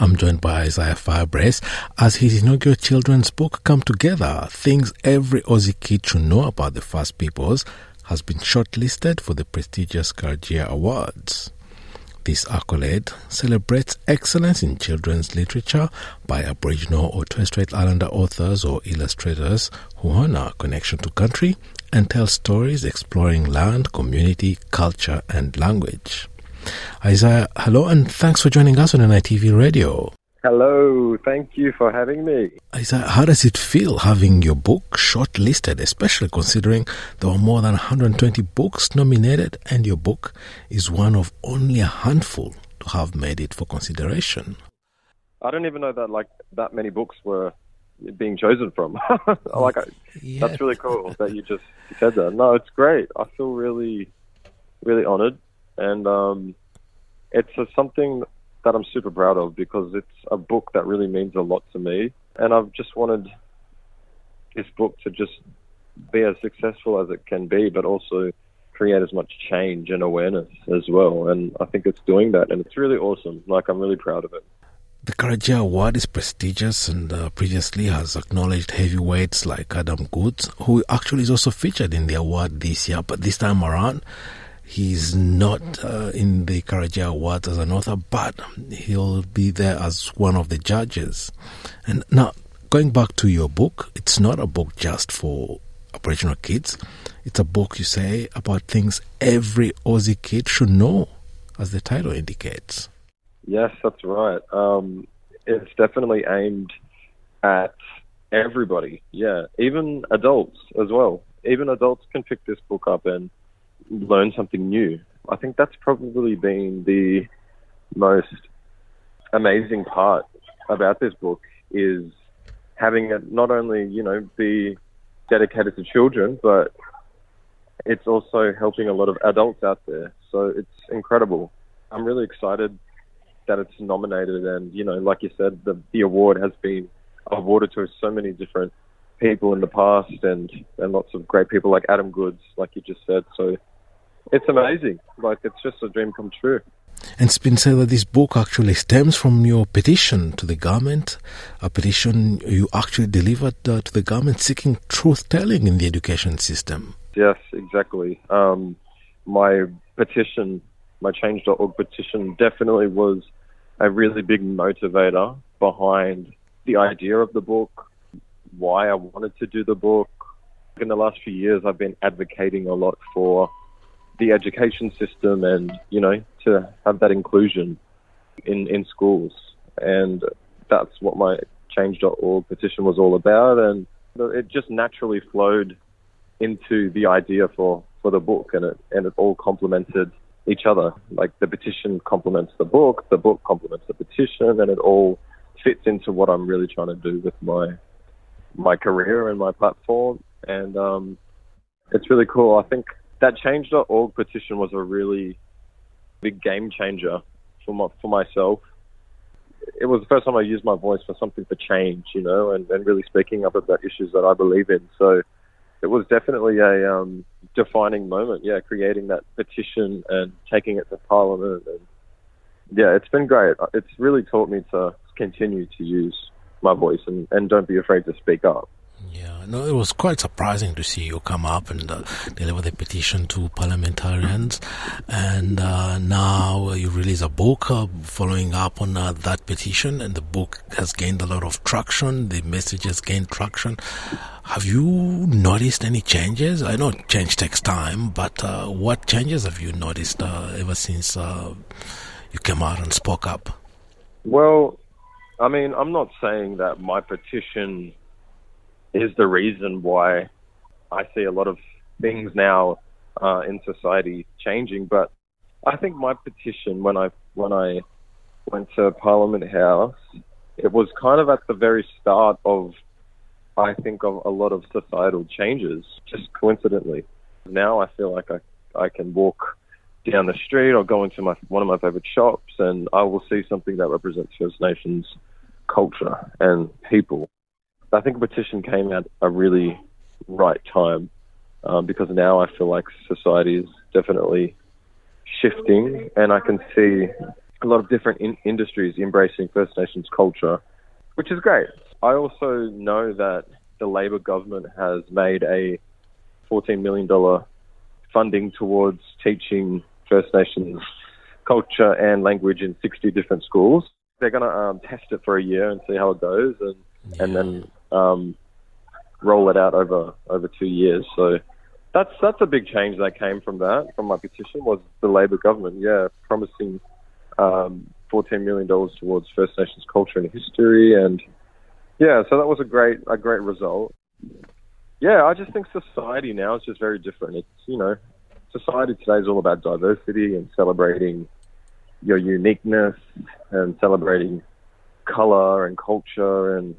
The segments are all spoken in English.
I'm joined by Isaiah Firebrace as his inaugural children's book, Come Together Things Every Aussie Kid Should Know About the First Peoples, has been shortlisted for the prestigious Karajia Awards. This accolade celebrates excellence in children's literature by Aboriginal or Torres Strait Islander authors or illustrators who honor connection to country and tell stories exploring land, community, culture, and language. Isaiah, hello and thanks for joining us on NITV Radio. Hello, thank you for having me. Isaiah, how does it feel having your book shortlisted, especially considering there were more than 120 books nominated and your book is one of only a handful to have made it for consideration? I don't even know that like that many books were being chosen from. like, yeah. that's really cool that you just said that. No, it's great. I feel really, really honored and um, it's a, something that I'm super proud of because it's a book that really means a lot to me, and I've just wanted this book to just be as successful as it can be, but also create as much change and awareness as well. And I think it's doing that, and it's really awesome. Like I'm really proud of it. The Karajia Award is prestigious and uh, previously has acknowledged heavyweights like Adam Goodes, who actually is also featured in the award this year. But this time around, He's not uh, in the Karajia Awards as an author, but he'll be there as one of the judges. And now, going back to your book, it's not a book just for Aboriginal kids. It's a book, you say, about things every Aussie kid should know, as the title indicates. Yes, that's right. Um, it's definitely aimed at everybody. Yeah, even adults as well. Even adults can pick this book up and learn something new. I think that's probably been the most amazing part about this book is having it not only, you know, be dedicated to children, but it's also helping a lot of adults out there. So it's incredible. I'm really excited that it's nominated and, you know, like you said, the, the award has been awarded to so many different people in the past and, and lots of great people like Adam Goodes, like you just said. So it's amazing. Like it's just a dream come true. And it's been said that this book actually stems from your petition to the government, a petition you actually delivered uh, to the government seeking truth telling in the education system. Yes, exactly. Um, my petition, my change.org petition, definitely was a really big motivator behind the idea of the book, why I wanted to do the book. In the last few years, I've been advocating a lot for the education system and, you know, to have that inclusion in, in schools. And that's what my change.org petition was all about. And it just naturally flowed into the idea for, for the book and it, and it all complemented each other. Like the petition complements the book, the book complements the petition, and it all fits into what I'm really trying to do with my my career and my platform. And um, it's really cool. I think that change.org petition was a really big game changer for my, for myself. It was the first time I used my voice for something for change, you know, and, and really speaking up about issues that I believe in. So it was definitely a um, defining moment, yeah, creating that petition and taking it to Parliament. And yeah, it's been great. It's really taught me to continue to use my voice and, and don't be afraid to speak up. No, it was quite surprising to see you come up and uh, deliver the petition to parliamentarians, and uh, now you release a book uh, following up on uh, that petition, and the book has gained a lot of traction. The message has gained traction. Have you noticed any changes? I know change takes time, but uh, what changes have you noticed uh, ever since you came out and spoke up? Well, I mean, I'm not saying that my petition is the reason why I see a lot of things now uh, in society changing. But I think my petition when I when I went to Parliament House, it was kind of at the very start of I think of a lot of societal changes. Just coincidentally, now I feel like I I can walk down the street or go into my one of my favorite shops and I will see something that represents First Nations culture and people. I think petition came at a really right time um, because now I feel like society is definitely shifting, and I can see a lot of different in- industries embracing First Nations culture, which is great. I also know that the Labor government has made a $14 million funding towards teaching First Nations culture and language in 60 different schools. They're going to um, test it for a year and see how it goes, and Yeah. and then um, roll it out over over two years. So that's that's a big change that came from that from my petition was the Labor government, yeah, promising um, 14 million dollars towards First Nations culture and history, and yeah, so that was a great a great result. Yeah, I just think society now is just very different. It's you know, society today is all about diversity and celebrating your uniqueness and celebrating color and culture and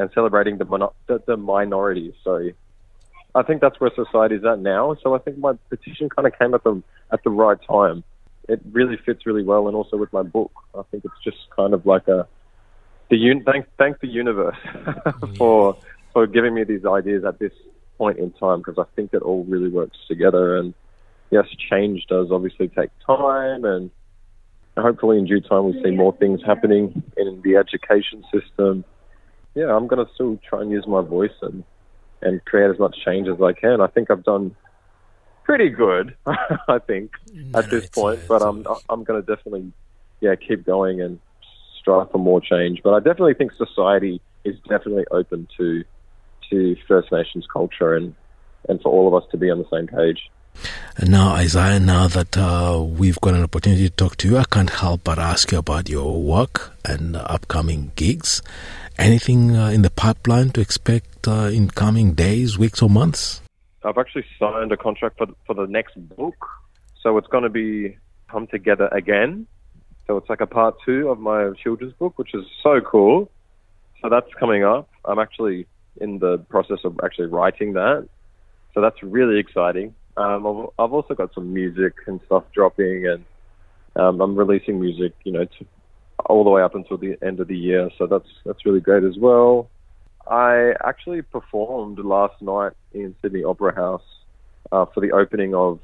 and celebrating the mono- the, the minorities. So I think that's where society's at now. So I think my petition kind of came at the at the right time. It really fits really well, and also with my book, I think it's just kind of like a the un- thank thank the universe for for giving me these ideas at this point in time because I think it all really works together. And yes, change does obviously take time, and hopefully in due time we see more things happening in the education system. Yeah, I'm going to still try and use my voice and and create as much change as I can. I think I've done pretty good. I think No, at this it's, uh, point, it's, but I'm I'm going to definitely yeah keep going and strive for more change. But I definitely think society is definitely open to to First Nations culture and and for all of us to be on the same page. And now, Isaiah, now that uh, we've got an opportunity to talk to you, I can't help but ask you about your work and upcoming gigs. Anything uh, in the pipeline to expect uh, in coming days, weeks, or months? I've actually signed a contract for for the next book, so it's going to be come together again. So it's like a part two of my children's book, which is so cool. So that's coming up. I'm actually in the process of actually writing that, so that's really exciting. Um, I've, I've also got some music and stuff dropping, and um, I'm releasing music, you know, to, all the way up until the end of the year. So that's that's really great as well. I actually performed last night in Sydney Opera House uh, for the opening of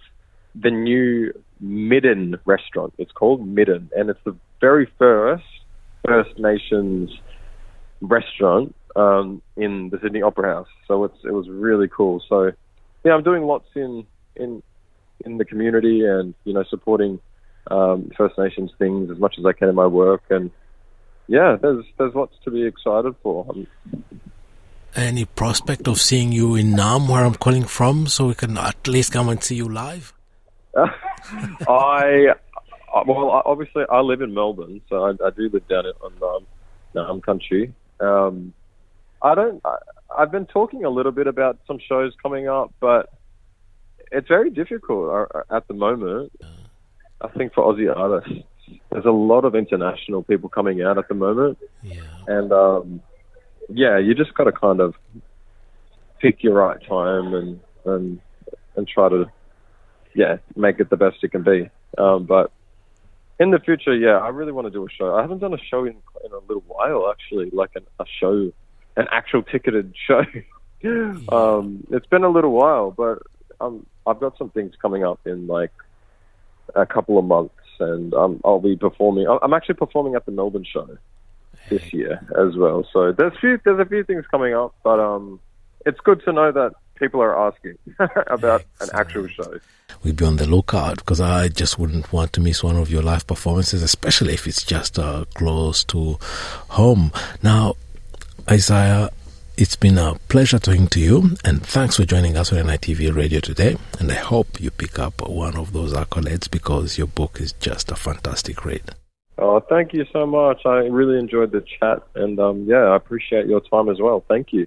the new Midden restaurant. It's called Midden, and it's the very first First Nations restaurant um, in the Sydney Opera House. So it's it was really cool. So yeah, I'm doing lots in in in the community and you know supporting um, First Nations things as much as I can in my work and yeah, there's there's lots to be excited for. I'm, Any prospect of seeing you in Naarm, where I'm calling from, so we can at least come and see you live? I I- well, I- obviously, I live in Melbourne, so I, I do live down in on um, Naarm country. Um, I don't. I, I've been talking a little bit about some shows coming up, but it's very difficult uh, at the moment. I think for Aussie artists, there's a lot of international people coming out at the moment, Yeah. and um, yeah, you just got to kind of pick your right time and and and try to yeah make it the best it can be. Um, but in the future, yeah, I really want to do a show. I haven't done a show in in a little while actually, like an, a show, an actual ticketed show. um, it's been a little while, but um, I've got some things coming up in like a couple of months, and um, I'll be performing. I'm actually performing at the Melbourne show this year as well. So there's few there's a few things coming up, but um, it's good to know that people are asking about an actual show. We'd be on the lookout because I just wouldn't want to miss one of your live performances, especially if it's just uh, close to home. Now, Isaiah, it's been a pleasure talking to you, and thanks for joining us on NITV Radio today. And I hope you pick up one of those accolades because your book is just a fantastic read. Oh, thank you so much. I really enjoyed the chat, and um, yeah, I appreciate your time as well. Thank you.